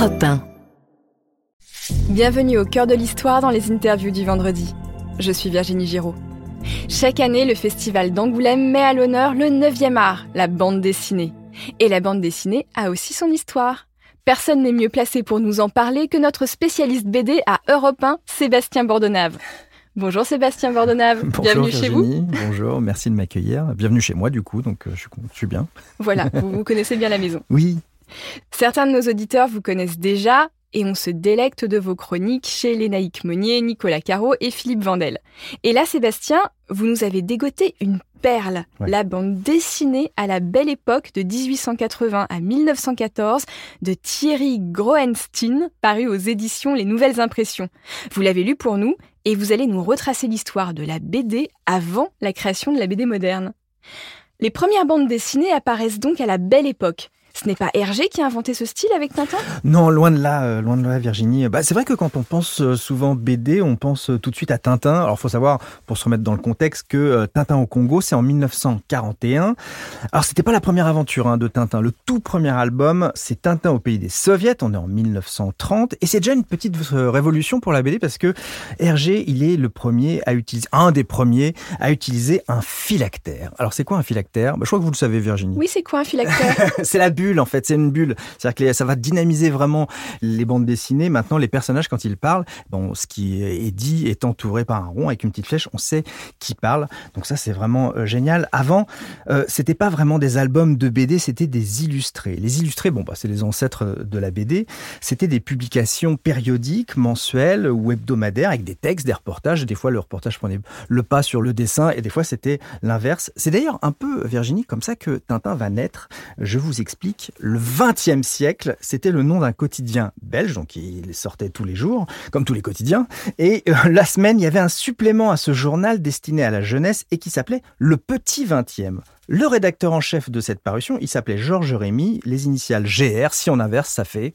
Europe 1. Bienvenue au cœur de l'histoire dans les interviews du vendredi. Je suis Virginie Giraud. Chaque année, le festival d'Angoulême met à l'honneur le 9e art, la bande dessinée. Et la bande dessinée a aussi son histoire. Personne n'est mieux placé pour nous en parler que notre spécialiste BD à Europe 1, Sébastien Bordonave. Bonjour Sébastien Bordonave, Bonjour bienvenue chez vous. Bonjour, merci de m'accueillir. Bienvenue chez moi du coup, donc euh, je, suis, con- je suis bien. Voilà, vous, vous connaissez bien la maison. Oui, Certains de nos auditeurs vous connaissent déjà et on se délecte de vos chroniques chez Lénaïque Monnier, Nicolas Caro et Philippe Vandel. Et là, Sébastien, vous nous avez dégoté une perle, Ouais. la bande dessinée à la belle époque de 1880 à 1914 de Thierry Groenstein, paru aux éditions Les Nouvelles Impressions. Vous l'avez lu pour nous et vous allez nous retracer l'histoire de la BD avant la création de la BD moderne. Les premières bandes dessinées apparaissent donc à la belle époque. Ce n'est pas Hergé qui a inventé ce style avec Tintin? Non, loin de là, euh, loin de là, Virginie. Bah, c'est vrai que quand on pense euh, souvent BD, on pense euh, tout de suite à Tintin. Alors, faut savoir, pour se remettre dans le contexte, que euh, Tintin au Congo, c'est en 1941. Alors, c'était pas la première aventure hein, de Tintin. Le tout premier album, c'est Tintin au pays des Soviets. On est en 1930, et c'est déjà une petite révolution pour la BD parce que Hergé, il est le premier à utiliser, un des premiers à utiliser un phylactère. Alors, c'est quoi un phylactère? Bah, Je crois que vous le savez, Virginie. Oui, c'est quoi un phylactère? C'est la en fait, c'est une bulle. C'est-à-dire que ça va dynamiser vraiment les bandes dessinées. Maintenant, les personnages quand ils parlent, bon, ce qui est dit est entouré par un rond avec une petite flèche. On sait qui parle. Donc ça, c'est vraiment euh, génial. Avant, euh, c'était pas vraiment des albums de BD, c'était des illustrés. Les illustrés, bon, bah, c'est les ancêtres de la BD. C'était des publications périodiques, mensuelles ou hebdomadaires avec des textes, des reportages. Des fois, le reportage prenait le pas sur le dessin et des fois, c'était l'inverse. C'est d'ailleurs un peu, Virginie, comme ça que Tintin va naître. Je vous explique. Le 20e siècle, c'était le nom d'un quotidien belge, donc il sortait tous les jours, comme tous les quotidiens. Et euh, la semaine, il y avait un supplément à ce journal destiné à la jeunesse et qui s'appelait Le Petit 20e. Le rédacteur en chef de cette parution, il s'appelait Georges Rémy. Les initiales GR, si on inverse, ça fait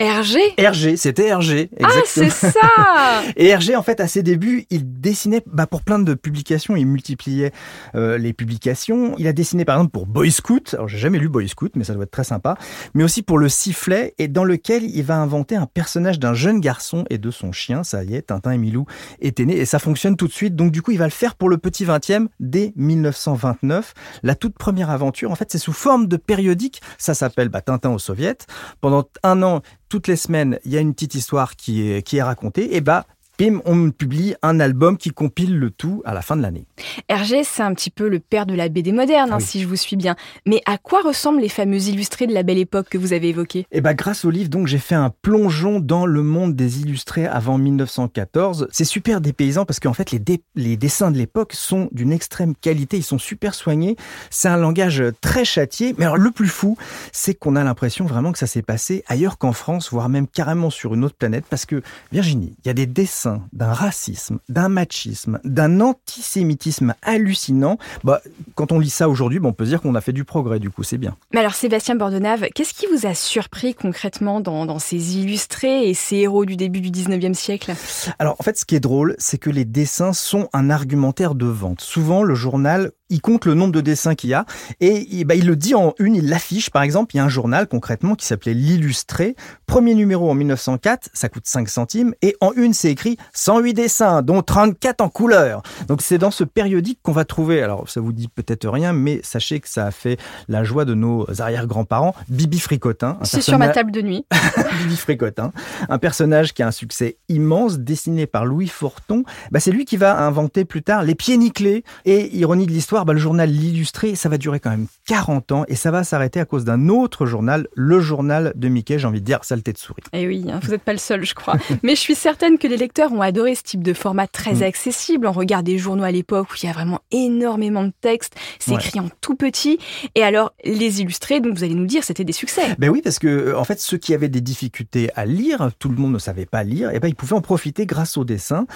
Hergé RG. C'était RG. Ah, c'est ça Et Hergé, en fait, à ses débuts, il dessinait bah, pour plein de publications. Il multipliait euh, les publications. Il a dessiné, par exemple, pour Boy Scout. Alors, j'ai jamais lu Boy Scout, mais ça doit être très sympa. Mais aussi pour Le Sifflet, et dans lequel il va inventer un personnage d'un jeune garçon et de son chien. Ça y est, Tintin et Milou étaient nés, et ça fonctionne tout de suite. Donc, du coup, il va le faire pour le petit 20e dès 1929. La toute première aventure, en fait, c'est sous forme de périodique. Ça s'appelle bah, Tintin au Soviet. Pendant un an, toutes les semaines, il y a une petite histoire qui est, qui est racontée. Et bah, on publie un album qui compile le tout à la fin de l'année. Hergé, c'est un petit peu le père de la BD moderne, hein, Ah oui. si je vous suis bien. Mais à quoi ressemblent les fameux illustrés de la belle époque que vous avez évoqués? Et bah, grâce au livre, donc, j'ai fait un plongeon dans le monde des illustrés avant 1914. C'est super dépaysant parce qu'en fait, les, dé- les dessins de l'époque sont d'une extrême qualité. Ils sont super soignés. C'est un langage très châtié. Mais alors, le plus fou, c'est qu'on a l'impression vraiment que ça s'est passé ailleurs qu'en France, voire même carrément sur une autre planète. Parce que, Virginie, il y a des dessins d'un racisme, d'un machisme, d'un antisémitisme hallucinant. Bah, quand on lit ça aujourd'hui, bah, on peut se dire qu'on a fait du progrès, du coup, c'est bien. Mais alors, Sébastien Bordonave, qu'est-ce qui vous a surpris concrètement dans, dans ces illustrés et ces héros du début du 19e siècle? Alors en fait, ce qui est drôle, c'est que les dessins sont un argumentaire de vente. Souvent, le journal, il compte le nombre de dessins qu'il y a et il- bah, il le dit en une, il l'affiche. Par exemple, il y a un journal concrètement qui s'appelait L'Illustré. Premier numéro en 1904, ça coûte 5 centimes et en une, c'est écrit 108 dessins, dont 34 en couleur. Donc c'est dans ce périodique qu'on va trouver, alors ça vous dit peut-être rien, mais sachez que ça a fait la joie de nos arrière-grands-parents, Bibi Fricotin. C'est sur ma table de nuit. Bibi Fricotin, un personnage qui a un succès immense, dessiné par Louis Forton. Bah, c'est lui qui va inventer plus tard les pieds nickelés. Et ironie de l'histoire, bah, le journal L'Illustré, ça va durer quand même 40 ans et ça va s'arrêter à cause d'un autre journal, le journal de Mickey, j'ai envie de dire, saleté de souris. Eh oui, hein, vous n'êtes pas le seul, je crois. Mais je suis certaine que les lecteurs ont adoré ce type de format très Mm. accessible. On regarde des journaux à l'époque où il y a vraiment énormément de textes, c'est Ouais. écrit en tout petit. Et alors, les illustrés, donc vous allez nous dire, c'était des succès. Ben oui, parce que euh, en fait, ceux qui avaient des difficultés à lire, tout le monde ne savait pas lire, et ben ils pouvaient en profiter grâce au dessin.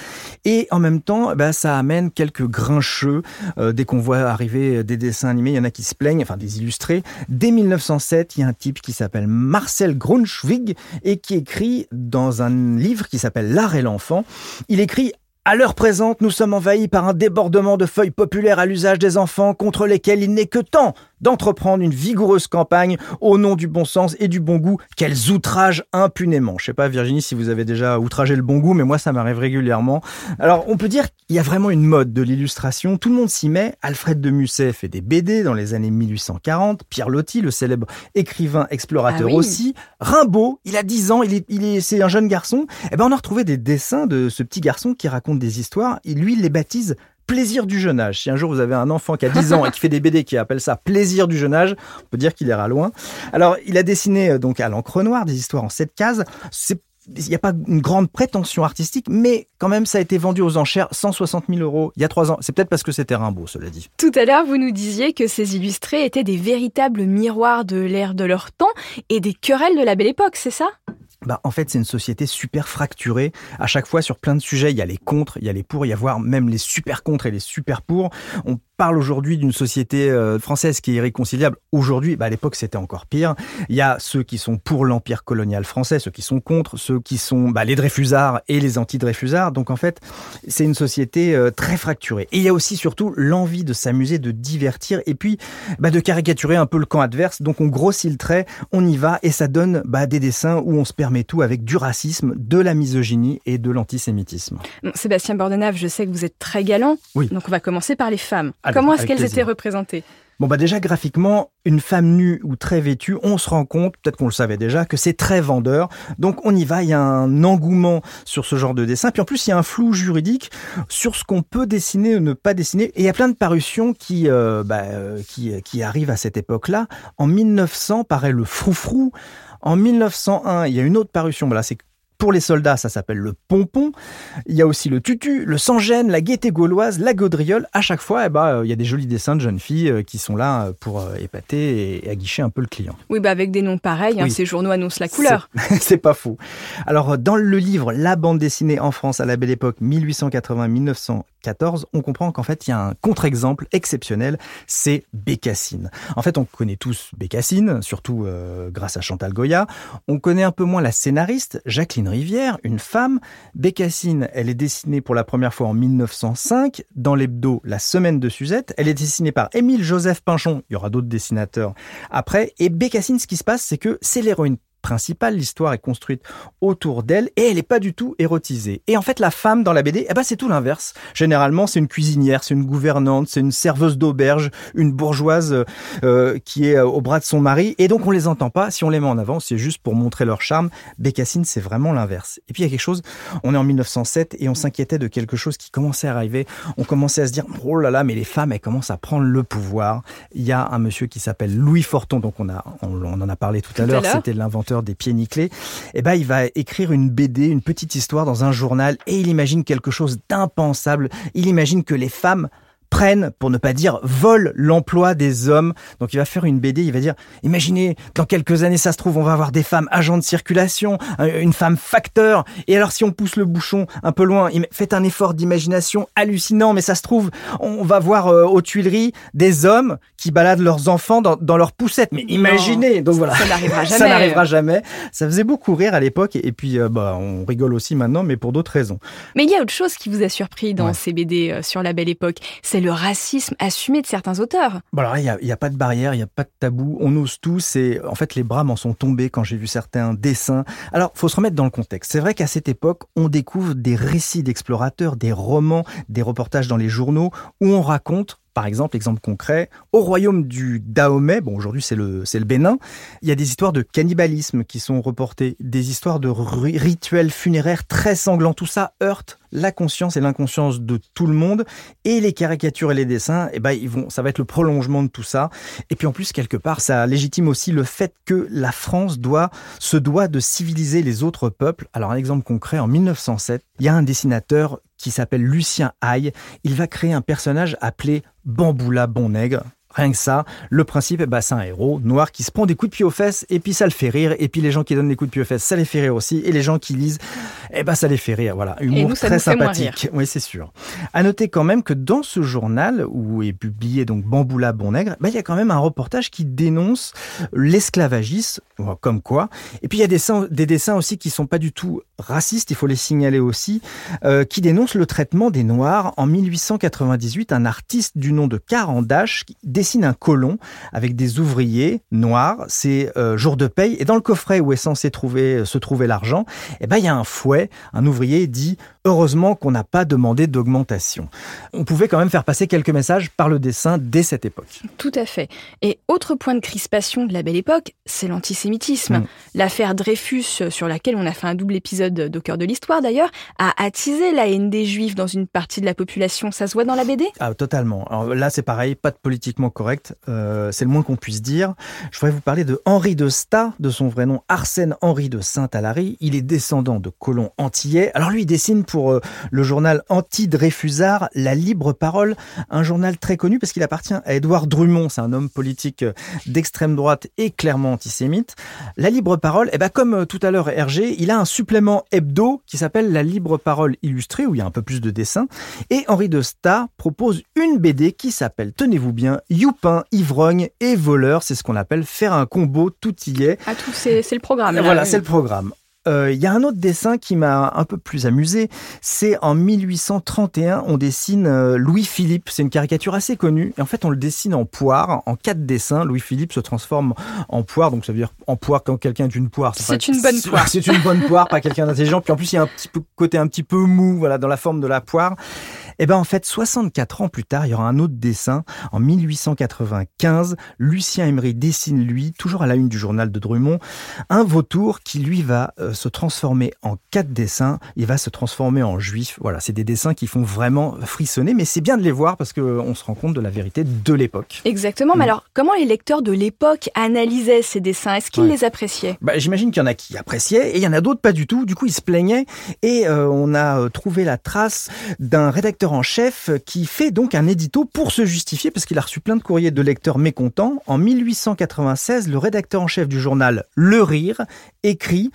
Et en même temps, ben ça amène quelques grincheux. Euh, dès qu'on voit arriver des dessins animés, il y en a qui se plaignent, enfin des illustrés. Dès 1907, il y a un type qui s'appelle Marcel Grunschwig et qui écrit dans un livre qui s'appelle L'art et l'enfant. Il écrit à l'heure présente, nous sommes envahis par un débordement de feuilles populaires à l'usage des enfants contre lesquels il n'est que temps d'entreprendre une vigoureuse campagne au nom du bon sens et du bon goût qu'elles outragent impunément. Je sais pas Virginie si vous avez déjà outragé le bon goût, mais moi ça m'arrive régulièrement. Alors on peut dire qu'il y a vraiment une mode de l'illustration, tout le monde s'y met. Alfred de Musset fait des BD dans les années 1840, Pierre Loti, le célèbre écrivain explorateur Ah oui. aussi, Rimbaud, il a 10 ans, il est, il est, c'est un jeune garçon. Et ben on a retrouvé des dessins de ce petit garçon qui raconte des histoires. Et lui, il les baptise plaisir du jeune âge. Si un jour vous avez un enfant qui a 10 ans et qui fait des BD qui appelle ça plaisir du jeune âge, on peut dire qu'il ira loin. Alors, il a dessiné euh, donc à l'encre noire des histoires en sept cases. C'est il n'y a pas une grande prétention artistique, mais quand même, ça a été vendu aux enchères 160 000 euros il y a trois ans. C'est peut-être parce que c'était Rimbaud, cela dit. Tout à l'heure, vous nous disiez que ces illustrés étaient des véritables miroirs de l'ère de leur temps et des querelles de la belle époque, c'est ça? Bah, en fait, c'est une société super fracturée. À chaque fois, sur plein de sujets, il y a les contre, il y a les pour, il y a voire même les super contre et les super pour. On parle aujourd'hui d'une société euh, française qui est irréconciliable. Aujourd'hui, bah, à l'époque, c'était encore pire. Il y a ceux qui sont pour l'empire colonial français, ceux qui sont contre, ceux qui sont bah, les Dreyfusards et les anti-Dreyfusards. Donc, en fait, c'est une société euh, très fracturée. Et il y a aussi, surtout, l'envie de s'amuser, de divertir et puis bah, de caricaturer un peu le camp adverse. Donc, on grossit le trait, on y va et ça donne bah, des dessins où on se permet tout avec du racisme, de la misogynie et de l'antisémitisme. Bon, Sébastien Bordenave, je sais que vous êtes très galant. Oui. Donc on va commencer par les femmes. Comment est-ce qu'elles étaient représentées? Bon bah déjà graphiquement, une femme nue ou très vêtue, on se rend compte, peut-être qu'on le savait déjà, que c'est très vendeur. Donc on y va, il y a un engouement sur ce genre de dessin. Puis en plus, il y a un flou juridique sur ce qu'on peut dessiner ou ne pas dessiner. Et il y a plein de parutions qui, euh, bah, euh, qui, qui arrivent à cette époque-là. En 1900 paraît le froufrou. En 1901, il y a une autre parution. Voilà, c'est pour les soldats, ça s'appelle le pompon. Il y a aussi le tutu, le sans-gêne, la gaieté gauloise, la gaudriole. À chaque fois, eh ben, euh, il y a des jolis dessins de jeunes filles euh, qui sont là euh, pour épater et aguicher un peu le client. Oui, bah avec des noms pareils, hein, ces journaux annoncent la couleur. C'est pas faux. Alors, dans le livre La bande dessinée en France à la belle époque 1880-1914, on comprend qu'en fait, il y a un contre-exemple exceptionnel, c'est Bécassine. En fait, on connaît tous Bécassine, surtout euh, grâce à Chantal Goya. On connaît un peu moins la scénariste, Jacqueline Rivière, une femme. Bécassine, elle est dessinée pour la première fois en 1905 dans l'hebdo La Semaine de Suzette. Elle est dessinée par Émile Joseph Pinchon. Il y aura d'autres dessinateurs après. Et Bécassine, ce qui se passe, c'est que c'est l'héroïne principale, l'histoire est construite autour d'elle et elle n'est pas du tout érotisée. Et en fait, la femme dans la BD, eh ben, c'est tout l'inverse. Généralement, c'est une cuisinière, c'est une gouvernante, c'est une serveuse d'auberge, une bourgeoise euh, euh, qui est euh, au bras de son mari. Et donc, on les entend pas. Si on les met en avant, c'est juste pour montrer leur charme. Bécassine, c'est vraiment l'inverse. Et puis, il y a quelque chose, on est en 1907 et on s'inquiétait de quelque chose qui commençait à arriver. On commençait à se dire, oh là là, mais les femmes, elles commencent à prendre le pouvoir. Il y a un monsieur qui s'appelle Louis Forton, donc on, a, on, on en a parlé tout, à l'heure. c'était l'inventeur des pieds nickelés. Et ben, il va écrire une BD, une petite histoire dans un journal et il imagine quelque chose d'impensable. Il imagine que les femmes prennent, pour ne pas dire volent l'emploi des hommes. Donc il va faire une BD, il va dire, imaginez, dans quelques années, ça se trouve, on va avoir des femmes agents de circulation, un- une femme facteur. Et alors si on pousse le bouchon un peu loin, faites un effort d'imagination hallucinant, mais ça se trouve, on va voir euh, aux Tuileries des hommes qui baladent leurs enfants dans, dans leurs poussettes. Mais imaginez Donc voilà. Ça n'arrivera jamais. Ça n'arrivera jamais. Ça faisait beaucoup rire à l'époque et puis euh, bah, on rigole aussi maintenant, mais pour d'autres raisons. Mais il y a autre chose qui vous a surpris dans Ouais. ces BD euh, sur la belle époque, c'est le racisme assumé de certains auteurs. Bon alors il n'y a pas de barrière, il n'y a pas de tabou, on ose tous et en fait les bras m'en sont tombés quand j'ai vu certains dessins. Alors faut se remettre dans le contexte. C'est vrai qu'à cette époque on découvre des récits d'explorateurs, des romans, des reportages dans les journaux où on raconte par exemple, exemple concret, au royaume du Dahomey, bon aujourd'hui c'est le, le Bénin, il y a des histoires de cannibalisme qui sont reportées, des histoires de ri- rituels funéraires très sanglants. Tout ça heurte la conscience et l'inconscience de tout le monde. Et les caricatures et les dessins, eh ben, ils vont, ça va être le prolongement de tout ça. Et puis en plus, quelque part, ça légitime aussi le fait que la France doit, se doit de civiliser les autres peuples. Alors un exemple concret, en 1907, il y a un dessinateur qui s'appelle Lucien Haye. Il va créer un personnage appelé Bamboula Bonnègre. Rien que ça, le principe, ben, c'est un héros noir qui se prend des coups de pied aux fesses et puis ça le fait rire. Et puis les gens qui donnent des coups de pied aux fesses, ça les fait rire aussi. Et les gens qui lisent, eh ben, ça les fait rire. Voilà, humour nous, ça très nous sympathique. Oui, c'est sûr. À noter quand même que dans ce journal où est publié donc Bamboula Bonnègre, ben, il y a quand même un reportage qui dénonce l'esclavagisme, comme quoi. Et puis il y a des dessins, des dessins aussi qui sont pas du tout racistes, il faut les signaler aussi, euh, qui dénoncent le traitement des Noirs. En 1898, un artiste du nom de Carandache dessine un colon avec des ouvriers noirs, c'est euh, jour de paye, et dans le coffret où est censé trouver, se trouver l'argent, eh ben, il y a un fouet, un ouvrier dit Heureusement qu'on n'a pas demandé d'augmentation. On pouvait quand même faire passer quelques messages par le dessin dès cette époque. Tout à fait. Et autre point de crispation de la belle époque, c'est l'antisémitisme. Mm. L'affaire Dreyfus, sur laquelle on a fait un double épisode d'Au cœur de l'histoire d'ailleurs, a attisé la haine des juifs dans une partie de la population. Ça se voit dans la BD Ah, totalement. Alors là, c'est pareil, pas de politiquement correct. Euh, c'est le moins qu'on puisse dire. Je voudrais vous parler de Henri de Sta, de son vrai nom Arsène Henri de Saint-Alary. Il est descendant de colons antillais. Alors lui, il dessine pour euh, le journal anti-Dreyfusard, La Libre Parole, un journal très connu parce qu'il appartient à Édouard Drummond, c'est un homme politique euh, d'extrême droite et clairement antisémite. La Libre Parole, eh ben comme euh, tout à l'heure Hergé, il a un supplément hebdo qui s'appelle La Libre Parole illustrée, où il y a un peu plus de dessins, et Henri de Sta propose une BD qui s'appelle, tenez-vous bien, Youpin, Ivrogne et Voleur, c'est ce qu'on appelle faire un combo, tout y est. Ah tout, c'est le programme. Voilà, c'est le programme. Euh, il y a un autre dessin qui m'a un peu plus amusé. C'est en 1831, on dessine euh, Louis-Philippe. C'est une caricature assez connue. Et en fait, on le dessine en poire, en quatre dessins. Louis-Philippe se transforme en poire. Donc, ça veut dire en poire quand quelqu'un est une poire. C'est une bonne poire. C'est une bonne poire, pas quelqu'un d'intelligent. Puis en plus, il y a un petit peu, côté un petit peu mou, voilà, dans la forme de la poire. Eh ben en fait, 64 ans plus tard, il y aura un autre dessin. En 1895, Lucien Emery dessine lui, toujours à la une du journal de Drummond, un vautour qui lui va euh, se transformer en quatre dessins. Il va se transformer en juif. Voilà, c'est des dessins qui font vraiment frissonner, mais c'est bien de les voir parce qu'on se rend compte de la vérité de l'époque. Exactement. Mais mm. alors, comment les lecteurs de l'époque analysaient ces dessins? Est-ce qu'ils les appréciaient? Bah, J'imagine qu'il y en a qui appréciaient et il y en a d'autres pas du tout. Du coup, ils se plaignaient et euh, on a euh, trouvé la trace d'un rédacteur en chef qui fait donc un édito pour se justifier parce qu'il a reçu plein de courriers de lecteurs mécontents. En 1896, le rédacteur en chef du journal Le Rire écrit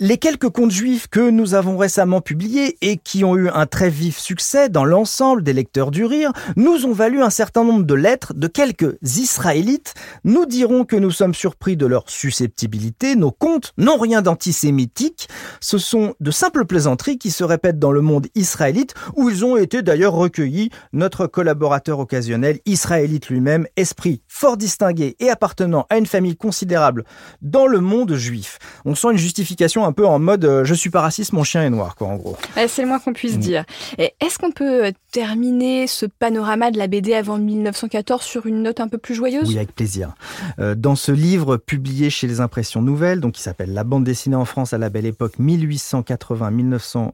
Les quelques contes juifs que nous avons récemment publiés et qui ont eu un très vif succès dans l'ensemble des lecteurs du Rire nous ont valu un certain nombre de lettres de quelques Israélites. Nous dirons que nous sommes surpris de leur susceptibilité. Nos contes n'ont rien d'antisémitique. Ce sont de simples plaisanteries qui se répètent dans le monde israélite où ils ont été d'ailleurs recueilli notre collaborateur occasionnel israélite lui-même, esprit fort distingué et appartenant à une famille considérable dans le monde juif. On sent une justification un peu en mode euh, je suis pas raciste, mon chien est noir, quoi, en gros. c'est le moins qu'on puisse mm. dire. Est-ce qu'on peut euh, terminer ce panorama de la BD avant 1914 sur une note un peu plus joyeuse? Oui, avec plaisir. Euh, dans ce livre publié chez les Impressions Nouvelles, donc qui s'appelle La bande dessinée en France à la belle époque 1880-1914,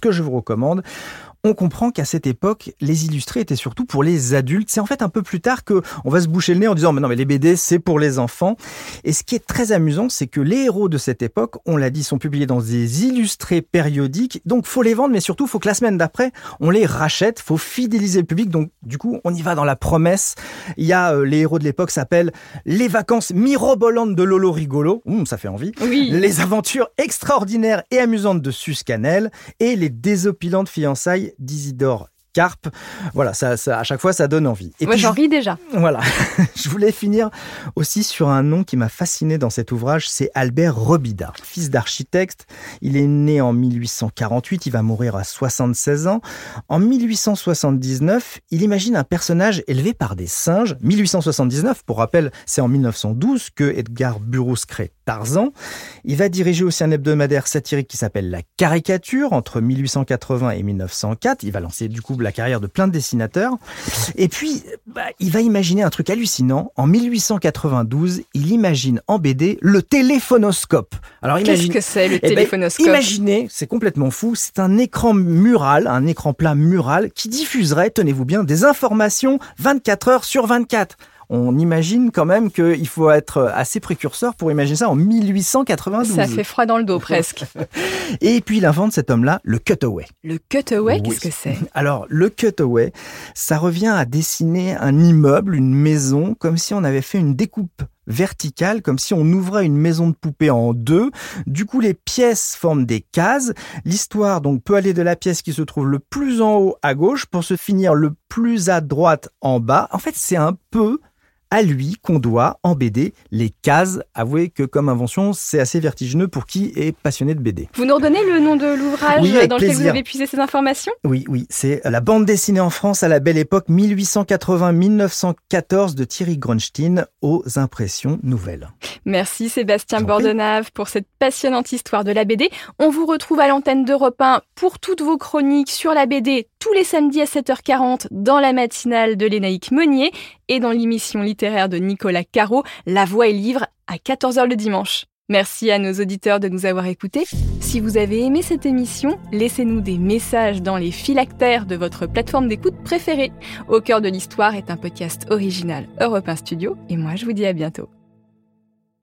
que je vous recommande, on comprend qu'à cette époque, les illustrés étaient surtout pour les adultes. C'est en fait un peu plus tard que on va se boucher le nez en disant mais non mais les BD c'est pour les enfants. Et ce qui est très amusant, c'est que les héros de cette époque, on l'a dit, sont publiés dans des illustrés périodiques. Donc faut les vendre, mais surtout faut que la semaine d'après on les rachète. Faut fidéliser le public. Donc du coup on y va dans la promesse. Il y a euh, les héros de l'époque s'appellent les vacances mirobolantes de Lolo Rigolo. ça fait envie. Oui. Les aventures extraordinaires et amusantes de Suscanel et les désopilantes fiançailles d'Isidore Carpe. Voilà, ça, à chaque fois, ça donne envie. Et Moi, j'en ris déjà. Voilà. je voulais finir aussi sur un nom qui m'a fasciné dans cet ouvrage, c'est Albert Robida. Fils d'architecte, il est né en 1848, il va mourir à 76 ans. En 1879, il imagine un personnage élevé par des singes. 1879, pour rappel, c'est en 1912 que Edgar Burroughs crée Tarzan. Il va diriger aussi un hebdomadaire satirique qui s'appelle La Caricature entre 1880 et 1904. Il va lancer du coup la carrière de plein de dessinateurs. Et puis, bah, il va imaginer un truc hallucinant. En 1892, il imagine en BD le téléphonoscope. Alors, qu'est-ce que c'est le eh ben, téléphonoscope? Imaginez, c'est complètement fou. C'est un écran mural, un écran plat mural qui diffuserait, tenez-vous bien, des informations 24 heures sur 24 on imagine quand même qu'il faut être assez précurseur pour imaginer ça en 1892. Ça fait froid dans le dos presque. Et puis il invente cet homme-là le cutaway. Le cutaway, qu'est-ce que c'est? Alors le cutaway, ça revient à dessiner un immeuble, une maison, comme si on avait fait une découpe verticale, comme si on ouvrait une maison de poupée en deux. Du coup, les pièces forment des cases. L'histoire donc peut aller de la pièce qui se trouve le plus en haut à gauche pour se finir le plus à droite en bas. En fait, c'est un peu à lui qu'on doit en BD les cases. Avouez que comme invention, c'est assez vertigineux pour qui est passionné de BD. Vous nous redonnez le nom de l'ouvrage Oui, dans lequel vous avez puisé ces informations? Oui, oui, c'est la bande dessinée en France à la belle époque 1880-1914 de Thierry Gronstein aux impressions nouvelles. Merci Sébastien. Bordenave pour cette passionnante histoire de la BD. On vous retrouve à l'antenne d'Europe 1 pour toutes vos chroniques sur la BD tous les samedis à 7h40 dans la matinale de Lénaïque Meunier et dans l'émission littéraire de Nicolas Caro, La Voix et Livre à 14h le dimanche. Merci à nos auditeurs de nous avoir écoutés. Si vous avez aimé cette émission, laissez-nous des messages dans les phylactères de votre plateforme d'écoute préférée. Au cœur de l'histoire est un podcast original Europe 1 Studio et moi je vous dis à bientôt.